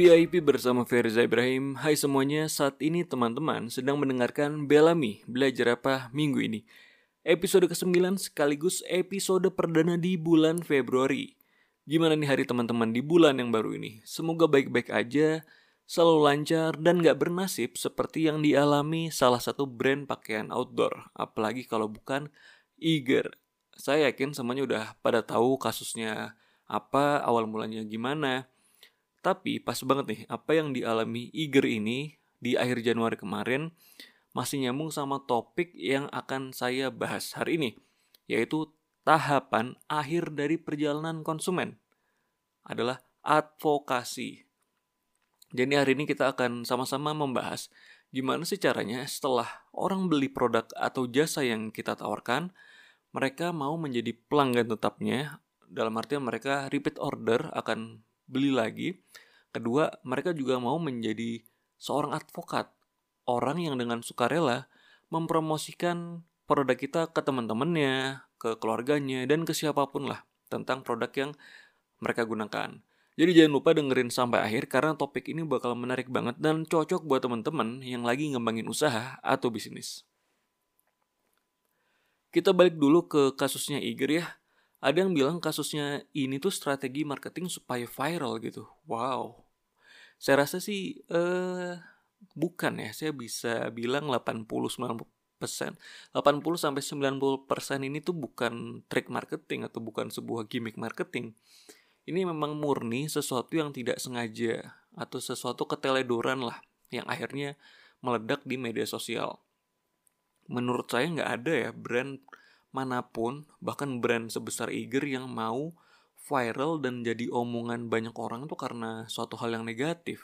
VIP bersama Firza Ibrahim. Hai semuanya, saat ini teman-teman sedang mendengarkan Bellamy Belajar Apa minggu ini. Episode ke-9 sekaligus episode perdana di bulan Februari. Gimana nih hari teman-teman di bulan yang baru ini? Semoga baik-baik aja, selalu lancar, dan gak bernasib seperti yang dialami salah satu brand pakaian outdoor. Apalagi kalau bukan Eager. Saya yakin semuanya udah pada tahu kasusnya apa, awal mulanya gimana, tapi pas banget nih, apa yang dialami Iger ini di akhir Januari kemarin masih nyambung sama topik yang akan saya bahas hari ini, yaitu tahapan akhir dari perjalanan konsumen adalah advokasi. Jadi hari ini kita akan sama-sama membahas gimana sih caranya setelah orang beli produk atau jasa yang kita tawarkan, mereka mau menjadi pelanggan tetapnya, dalam artian mereka repeat order akan beli lagi. Kedua, mereka juga mau menjadi seorang advokat, orang yang dengan sukarela mempromosikan produk kita ke teman-temannya, ke keluarganya, dan ke siapa pun lah tentang produk yang mereka gunakan. Jadi jangan lupa dengerin sampai akhir karena topik ini bakal menarik banget dan cocok buat teman-teman yang lagi ngembangin usaha atau bisnis. Kita balik dulu ke kasusnya Iger ya. Ada yang bilang kasusnya ini tuh strategi marketing supaya viral gitu. Wow. Saya rasa sih eh bukan ya. Saya bisa bilang 80 90 persen. 80 sampai 90 persen ini tuh bukan trik marketing atau bukan sebuah gimmick marketing. Ini memang murni sesuatu yang tidak sengaja atau sesuatu keteledoran lah yang akhirnya meledak di media sosial. Menurut saya nggak ada ya brand mana pun, bahkan brand sebesar Iger yang mau viral dan jadi omongan banyak orang itu karena suatu hal yang negatif.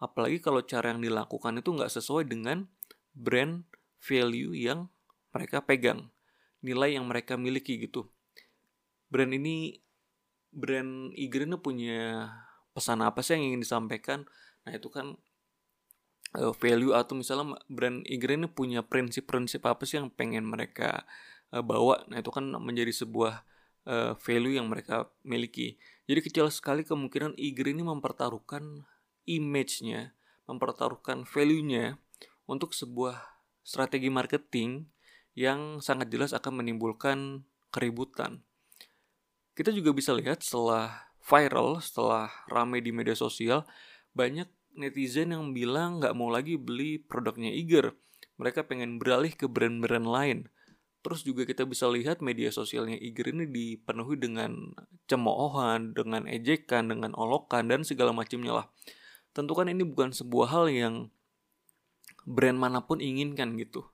Apalagi kalau cara yang dilakukan itu nggak sesuai dengan brand value yang mereka pegang, nilai yang mereka miliki gitu. Brand ini, brand Iger ini punya pesan apa sih yang ingin disampaikan? Nah itu kan uh, value atau misalnya brand Iger ini punya prinsip-prinsip apa sih yang pengen mereka uh, bawa. Nah, itu kan menjadi sebuah uh, value yang mereka miliki. Jadi kecil sekali kemungkinan Iger ini mempertaruhkan image-nya, mempertaruhkan value-nya untuk sebuah strategi marketing yang sangat jelas akan menimbulkan keributan. Kita juga bisa lihat setelah viral, setelah rame di media sosial, banyak netizen yang bilang nggak mau lagi beli produknya Iger. Mereka pengen beralih ke brand-brand lain. Terus juga kita bisa lihat media sosialnya Iger ini dipenuhi dengan cemoohan, dengan ejekan, dengan olokan, dan segala macamnya lah. Tentu kan ini bukan sebuah hal yang brand mana pun inginkan gitu.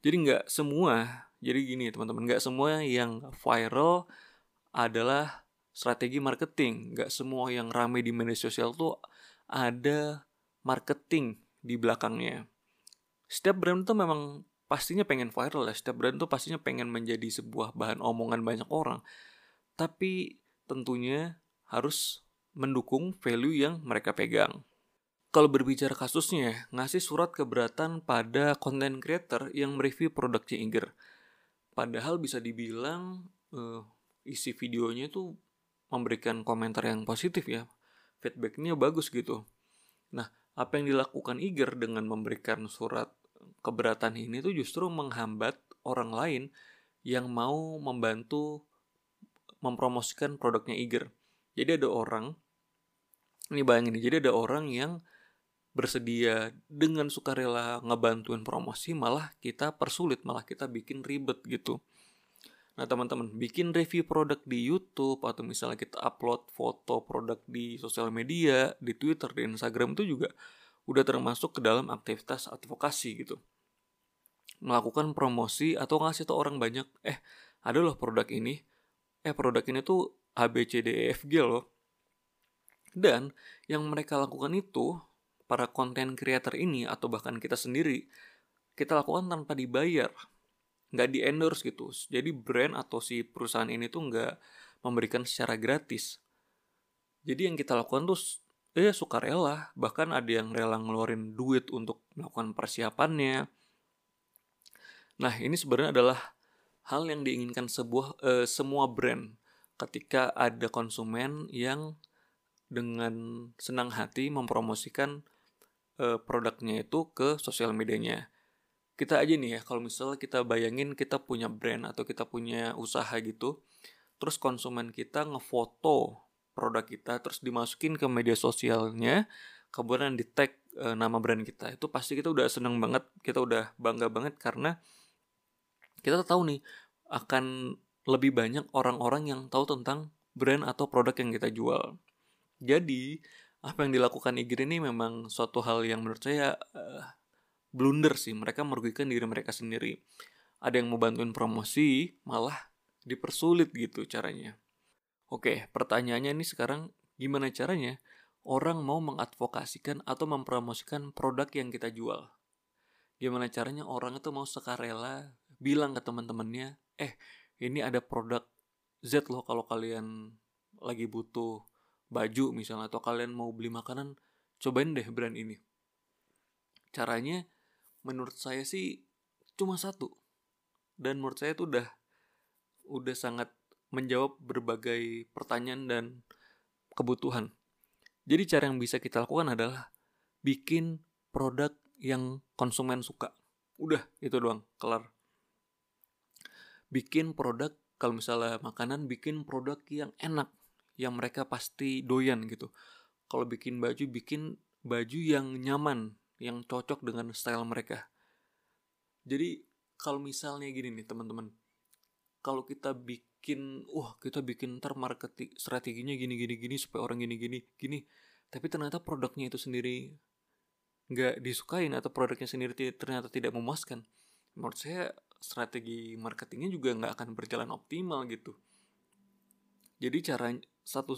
Jadi nggak semua, jadi gini teman-teman, nggak semua yang viral adalah strategi marketing. Nggak semua yang ramai di media sosial tuh ada marketing di belakangnya. Setiap brand tuh memang pastinya pengen viral ya. Setiap brand tuh pastinya pengen menjadi sebuah bahan omongan banyak orang. Tapi tentunya harus mendukung value yang mereka pegang. Kalau berbicara kasusnya, ngasih surat keberatan pada content creator yang mereview produknya Inger. Padahal bisa dibilang uh, isi videonya tuh memberikan komentar yang positif ya. Feedbacknya bagus gitu. Nah, apa yang dilakukan Iger dengan memberikan surat keberatan ini tuh justru menghambat orang lain yang mau membantu mempromosikan produknya Iger. Jadi ada orang, ini bayangin jadi ada orang yang bersedia dengan sukarela ngebantuin promosi, malah kita persulit, malah kita bikin ribet gitu. Nah teman-teman, bikin review produk di YouTube atau misalnya kita upload foto produk di sosial media, di Twitter, di Instagram itu juga udah termasuk ke dalam aktivitas advokasi gitu melakukan promosi atau ngasih tau orang banyak eh ada loh produk ini. Eh produk ini tuh ABCDEFG loh. Dan yang mereka lakukan itu para konten creator ini atau bahkan kita sendiri kita lakukan tanpa dibayar. Nggak di endorse gitu. Jadi brand atau si perusahaan ini tuh nggak memberikan secara gratis. Jadi yang kita lakukan tuh eh suka rela. Bahkan ada yang rela ngeluarin duit untuk melakukan persiapannya Nah, ini sebenarnya adalah hal yang diinginkan sebuah uh, semua brand ketika ada konsumen yang dengan senang hati mempromosikan uh, produknya itu ke sosial medianya. Kita aja nih ya, kalau misalnya kita bayangin kita punya brand atau kita punya usaha gitu, terus konsumen kita ngefoto produk kita, terus dimasukin ke media sosialnya, kemudian di tag e, nama brand kita, itu pasti kita udah seneng banget, kita udah bangga banget karena kita tahu nih akan lebih banyak orang-orang yang tahu tentang brand atau produk yang kita jual. Jadi, apa yang dilakukan Igri ini memang suatu hal yang menurut saya uh, blunder sih. Mereka merugikan diri mereka sendiri. Ada yang mau bantuin promosi, malah dipersulit gitu caranya. Oke, pertanyaannya ini sekarang gimana caranya orang mau mengadvokasikan atau mempromosikan produk yang kita jual? Gimana caranya orang itu mau sukarela bilang ke teman-temannya, eh ini ada produk Z loh kalau kalian lagi butuh baju misalnya atau kalian mau beli makanan cobain deh brand ini. Caranya menurut saya sih cuma satu dan menurut saya itu udah udah sangat menjawab berbagai pertanyaan dan kebutuhan. Jadi cara yang bisa kita lakukan adalah bikin produk yang konsumen suka. Udah itu doang kelar bikin produk kalau misalnya makanan bikin produk yang enak yang mereka pasti doyan gitu. Kalau bikin baju, bikin baju yang nyaman, yang cocok dengan style mereka. Jadi kalau misalnya gini nih teman-teman, kalau kita bikin, wah kita bikin ntar marketing strateginya gini gini gini supaya orang gini gini gini, tapi ternyata produknya itu sendiri nggak disukain atau produknya sendiri ternyata tidak memuaskan, menurut saya strategi marketingnya juga nggak akan berjalan optimal gitu. Jadi cara satu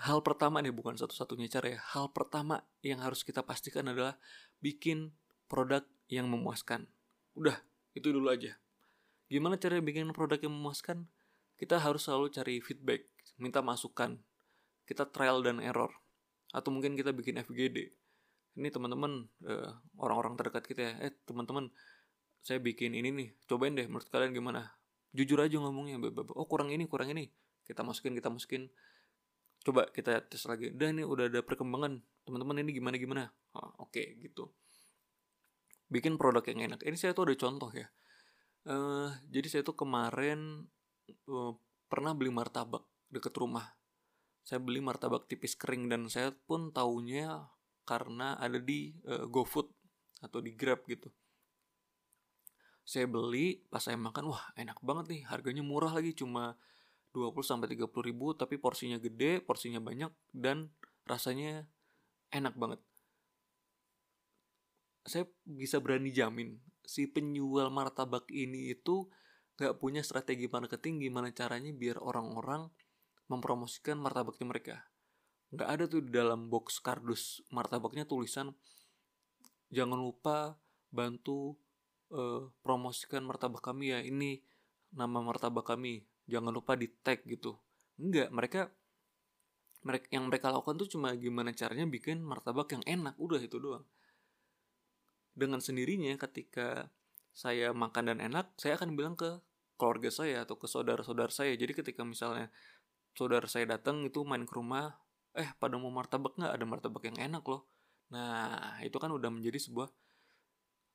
hal pertama nih bukan satu-satunya cara ya. Hal pertama yang harus kita pastikan adalah bikin produk yang memuaskan. Udah, itu dulu aja. Gimana cara bikin produk yang memuaskan? Kita harus selalu cari feedback, minta masukan. Kita trial dan error. Atau mungkin kita bikin FGD. Ini teman-teman, uh, orang-orang terdekat kita ya. Eh, teman-teman, saya bikin ini nih. Cobain deh, menurut kalian gimana? Jujur aja ngomongnya. Oh, kurang ini, kurang ini. Kita masukin kita masukin. Coba kita tes lagi. Dan ini udah ada perkembangan. Teman-teman ini gimana gimana? Oh, oke okay, gitu. Bikin produk yang enak. Ini saya tuh ada contoh ya. Uh, jadi saya tuh kemarin uh, pernah beli martabak deket rumah. Saya beli martabak tipis kering dan saya pun taunya karena ada di uh, GoFood atau di Grab gitu saya beli pas saya makan wah enak banget nih harganya murah lagi cuma 20 sampai 30 ribu tapi porsinya gede, porsinya banyak dan rasanya enak banget. Saya bisa berani jamin si penjual martabak ini itu gak punya strategi marketing gimana caranya biar orang-orang mempromosikan martabaknya mereka. Gak ada tuh di dalam box kardus martabaknya tulisan jangan lupa bantu uh, promosikan martabak kami ya ini nama martabak kami jangan lupa di tag gitu. Enggak mereka mereka yang mereka lakukan tuh cuma gimana caranya bikin martabak yang enak udah itu doang. Dengan sendirinya ketika saya makan dan enak saya akan bilang ke keluarga saya atau ke saudara-saudara saya. Jadi ketika misalnya saudara saya datang itu main ke rumah eh pada mau martabak nggak? Ada martabak yang enak loh. Nah itu kan udah menjadi sebuah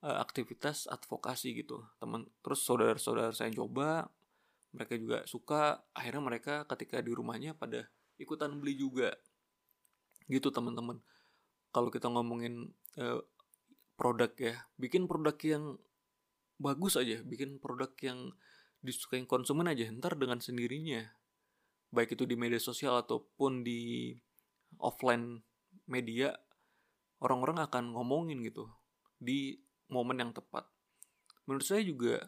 uh, aktivitas advokasi gitu. Teman terus saudara-saudara saya coba mereka juga suka. Akhirnya mereka ketika di rumahnya pada ikutan beli juga. Gitu teman-teman kalau kita ngomongin eh, produk ya bikin produk yang bagus aja bikin produk yang disukai konsumen aja ntar dengan sendirinya. Baik itu di media sosial ataupun di offline media orang-orang akan ngomongin gitu. Di momen yang tepat menurut saya juga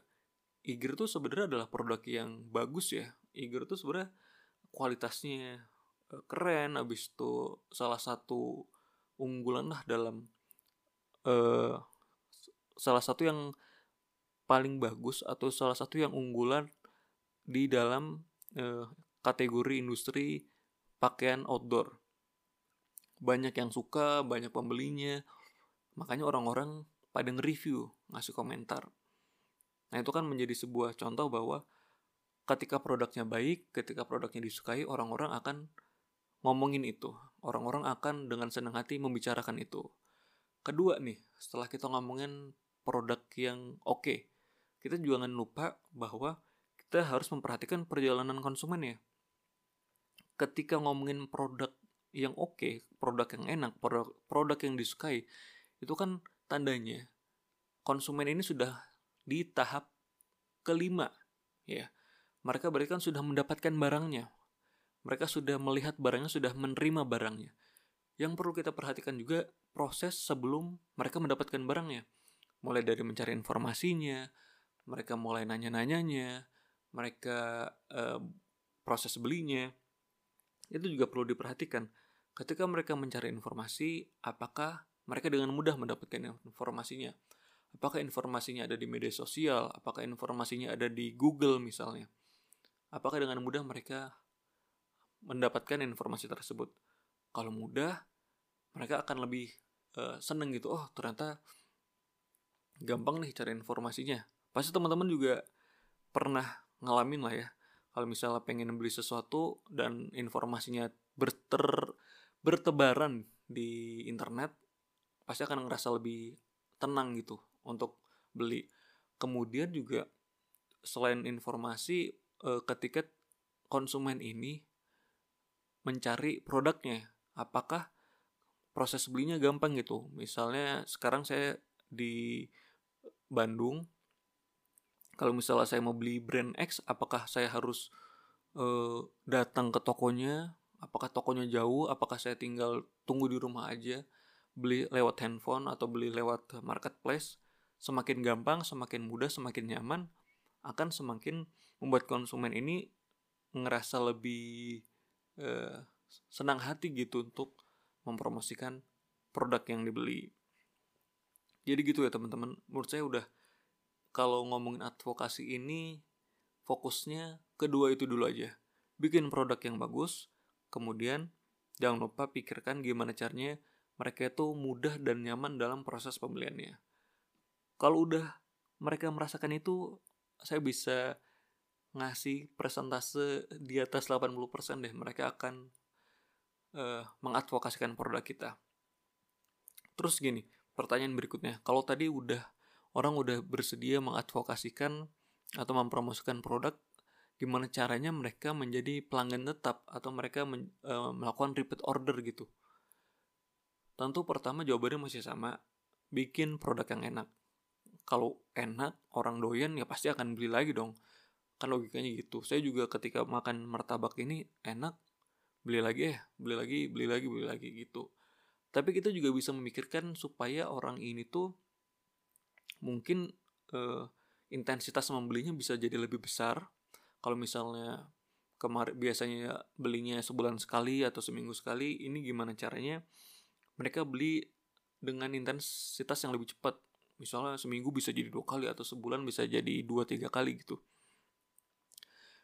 Iger tuh sebenarnya adalah produk yang bagus ya. Iger tuh sebenarnya kualitasnya eh, keren, habis itu salah satu unggulan lah dalam uh, salah satu yang paling bagus atau salah satu yang unggulan di dalam uh, kategori industri pakaian outdoor. Banyak yang suka, banyak pembelinya, makanya orang-orang pada nge-review, ngasih komentar. Nah itu kan menjadi sebuah contoh bahwa ketika produknya baik, ketika produknya disukai, orang-orang akan ngomongin itu. Orang-orang akan dengan senang hati membicarakan itu. Kedua nih, setelah kita ngomongin produk yang oke, okay, kita jangan lupa bahwa kita harus memperhatikan perjalanan konsumen ya. Ketika ngomongin produk yang oke, okay, produk yang enak, produk, produk yang disukai, itu kan tandanya konsumen ini sudah di tahap kelima ya. Mereka berarti kan sudah mendapatkan barangnya. Mereka sudah melihat barangnya, sudah menerima barangnya. Yang perlu kita perhatikan juga proses sebelum mereka mendapatkan barangnya. Mulai dari mencari informasinya, mereka mulai nanya-nanyanya, mereka uh, proses belinya. Itu juga perlu diperhatikan. Ketika mereka mencari informasi, apakah mereka dengan mudah mendapatkan informasinya? Apakah informasinya ada di media sosial? Apakah informasinya ada di Google misalnya? Apakah dengan mudah mereka mendapatkan informasi tersebut? Kalau mudah, mereka akan lebih uh, seneng gitu oh ternyata gampang nih cari informasinya pasti teman-teman juga pernah ngalamin lah ya kalau misalnya pengen beli sesuatu dan informasinya berter bertebaran di internet pasti akan ngerasa lebih tenang gitu untuk beli kemudian juga selain informasi eh, ketika konsumen ini mencari produknya apakah proses belinya gampang gitu. Misalnya sekarang saya di Bandung, kalau misalnya saya mau beli brand X, apakah saya harus uh, datang ke tokonya? Apakah tokonya jauh? Apakah saya tinggal tunggu di rumah aja? Beli lewat handphone atau beli lewat marketplace? Semakin gampang, semakin mudah, semakin nyaman, akan semakin membuat konsumen ini ngerasa lebih uh, senang hati gitu untuk mempromosikan produk yang dibeli. Jadi gitu ya teman-teman. Menurut saya udah kalau ngomongin advokasi ini fokusnya kedua itu dulu aja. Bikin produk yang bagus, kemudian jangan lupa pikirkan gimana caranya mereka itu mudah dan nyaman dalam proses pembeliannya. Kalau udah mereka merasakan itu, saya bisa ngasih persentase di atas 80% deh. Mereka akan uh, mengadvokasikan produk kita. Terus gini, pertanyaan berikutnya, kalau tadi udah orang udah bersedia mengadvokasikan atau mempromosikan produk, gimana caranya mereka menjadi pelanggan tetap atau mereka men, uh, melakukan repeat order gitu? Tentu pertama jawabannya masih sama, bikin produk yang enak. Kalau enak, orang doyan ya pasti akan beli lagi dong. Kan logikanya gitu. Saya juga ketika makan martabak ini enak, beli lagi ya beli lagi beli lagi beli lagi gitu tapi kita juga bisa memikirkan supaya orang ini tuh mungkin uh, intensitas membelinya bisa jadi lebih besar kalau misalnya kemarin biasanya belinya sebulan sekali atau seminggu sekali ini gimana caranya mereka beli dengan intensitas yang lebih cepat misalnya seminggu bisa jadi dua kali atau sebulan bisa jadi dua tiga kali gitu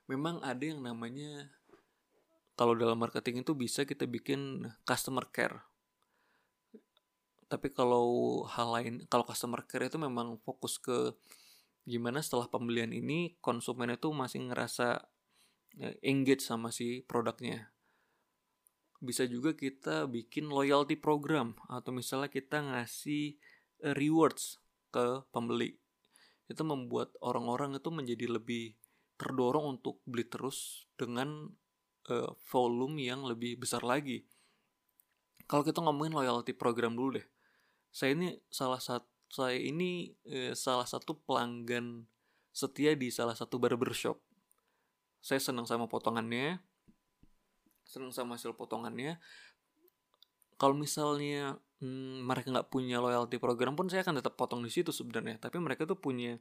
memang ada yang namanya kalau dalam marketing itu bisa kita bikin customer care. Tapi kalau hal lain, kalau customer care itu memang fokus ke gimana setelah pembelian ini konsumen itu masih ngerasa ya, engage sama si produknya. Bisa juga kita bikin loyalty program atau misalnya kita ngasih eh, rewards ke pembeli. Itu membuat orang-orang itu menjadi lebih terdorong untuk beli terus dengan uh, volume yang lebih besar lagi. Kalau kita ngomongin loyalty program dulu deh. Saya ini salah satu saya ini uh, salah satu pelanggan setia di salah satu barbershop. Saya senang sama potongannya, senang sama hasil potongannya. Kalau misalnya hmm, mereka nggak punya loyalty program pun saya akan tetap potong di situ sebenarnya. Tapi mereka tuh punya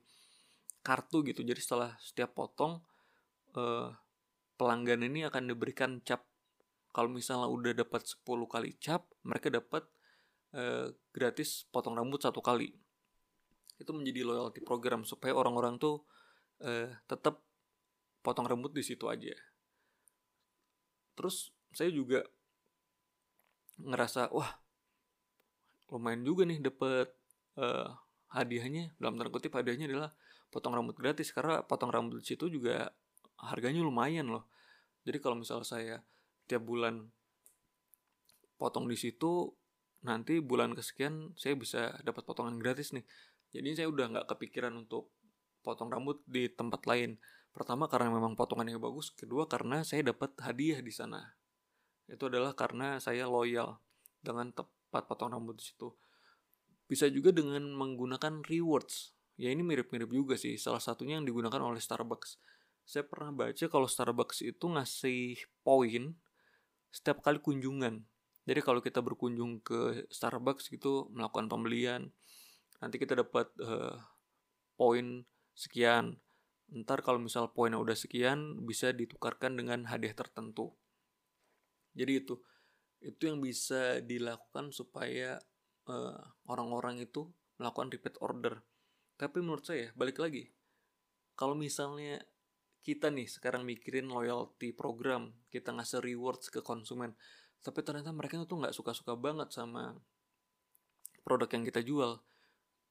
kartu gitu. Jadi setelah setiap potong uh, pelanggan ini akan diberikan cap kalau misalnya udah dapat 10 kali cap mereka dapat uh, gratis potong rambut satu kali itu menjadi loyalty program supaya orang-orang tuh uh, tetap potong rambut di situ aja terus saya juga ngerasa wah lumayan juga nih dapat uh, hadiahnya. Dalam tanda kutip hadiahnya adalah potong rambut gratis karena potong rambut di situ juga harganya lumayan loh. Jadi kalau misalnya saya tiap bulan potong di situ nanti bulan kesekian saya bisa dapat potongan gratis nih. Jadi saya udah nggak kepikiran untuk potong rambut di tempat lain pertama karena memang potongannya bagus. Kedua karena saya dapat hadiah di sana. Itu adalah karena saya loyal dengan tempat potong rambut di situ. Bisa juga dengan menggunakan rewards. Ya ini mirip-mirip juga sih. Salah satunya yang digunakan oleh Starbucks. Saya pernah baca kalau Starbucks itu ngasih poin setiap kali kunjungan. Jadi kalau kita berkunjung ke Starbucks gitu melakukan pembelian, nanti kita dapat uh, poin sekian. Ntar kalau misal poinnya udah sekian bisa ditukarkan dengan hadiah tertentu. Jadi itu itu yang bisa dilakukan supaya uh, orang-orang itu melakukan repeat order. Tapi menurut saya balik lagi, kalau misalnya kita nih sekarang mikirin loyalty program, kita ngasih rewards ke konsumen, tapi ternyata mereka tuh nggak suka-suka banget sama produk yang kita jual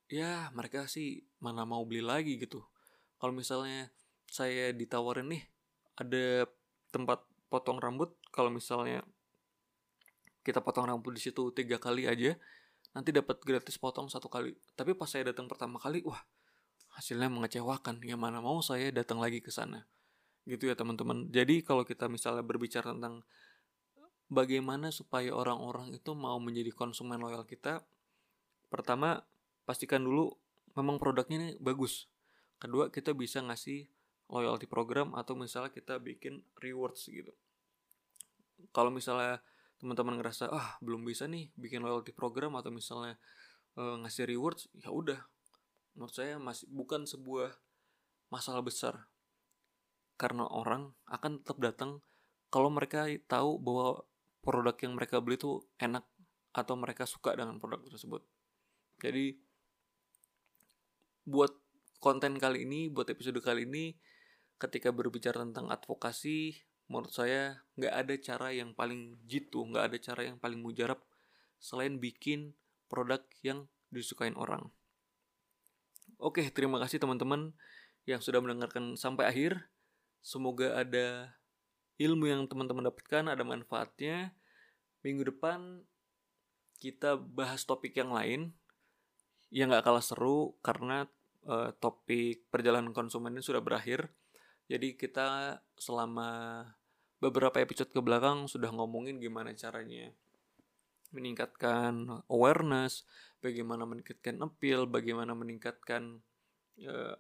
ya mereka sih mana mau beli lagi gitu kalau misalnya saya ditawarin nih ada tempat potong rambut kalau misalnya kita potong rambut di situ tiga kali aja nanti dapat gratis potong satu kali. Tapi pas saya datang pertama kali wah hasilnya mengecewakan. Ya mana mau saya datang lagi ke sana? Gitu ya teman-teman. Jadi kalau kita misalnya berbicara tentang bagaimana supaya orang-orang itu mau menjadi konsumen loyal kita pertama pastikan dulu memang produknya ini bagus kedua kita bisa ngasih loyalty program atau misalnya kita bikin rewards gitu. Kalau misalnya teman-teman ngerasa ah belum bisa nih bikin loyalty program atau misalnya e, ngasih rewards ya udah. Menurut saya masih bukan sebuah masalah besar. Karena orang akan tetap datang kalau mereka tahu bahwa produk yang mereka beli itu enak atau mereka suka dengan produk tersebut. Jadi buat konten kali ini, buat episode kali ini, ketika berbicara tentang advokasi, menurut saya nggak ada cara yang paling jitu, nggak ada cara yang paling mujarab selain bikin produk yang disukain orang. Oke, terima kasih teman-teman yang sudah mendengarkan sampai akhir. Semoga ada ilmu yang teman-teman dapatkan ada manfaatnya. Minggu depan kita bahas topik yang lain yang gak kalah seru karena uh, topik perjalanan konsumen ini sudah berakhir. Jadi kita selama beberapa episode ke belakang sudah ngomongin gimana caranya meningkatkan awareness, bagaimana meningkatkan appeal, bagaimana meningkatkan uh,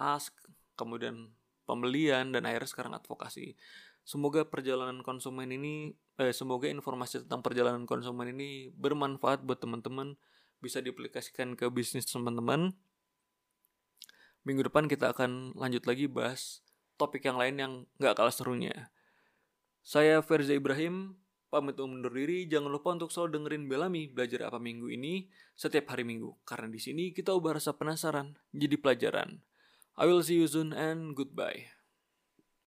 ask, kemudian pembelian dan akhirnya sekarang advokasi. Semoga perjalanan konsumen ini, eh, semoga informasi tentang perjalanan konsumen ini bermanfaat buat teman-teman, bisa diaplikasikan ke bisnis teman-teman. Minggu depan kita akan lanjut lagi bahas topik yang lain yang nggak kalah serunya. Saya Ferza Ibrahim, pamit undur diri. Jangan lupa untuk selalu dengerin Belami belajar apa minggu ini setiap hari minggu. Karena di sini kita ubah rasa penasaran jadi pelajaran. I will see you soon and goodbye.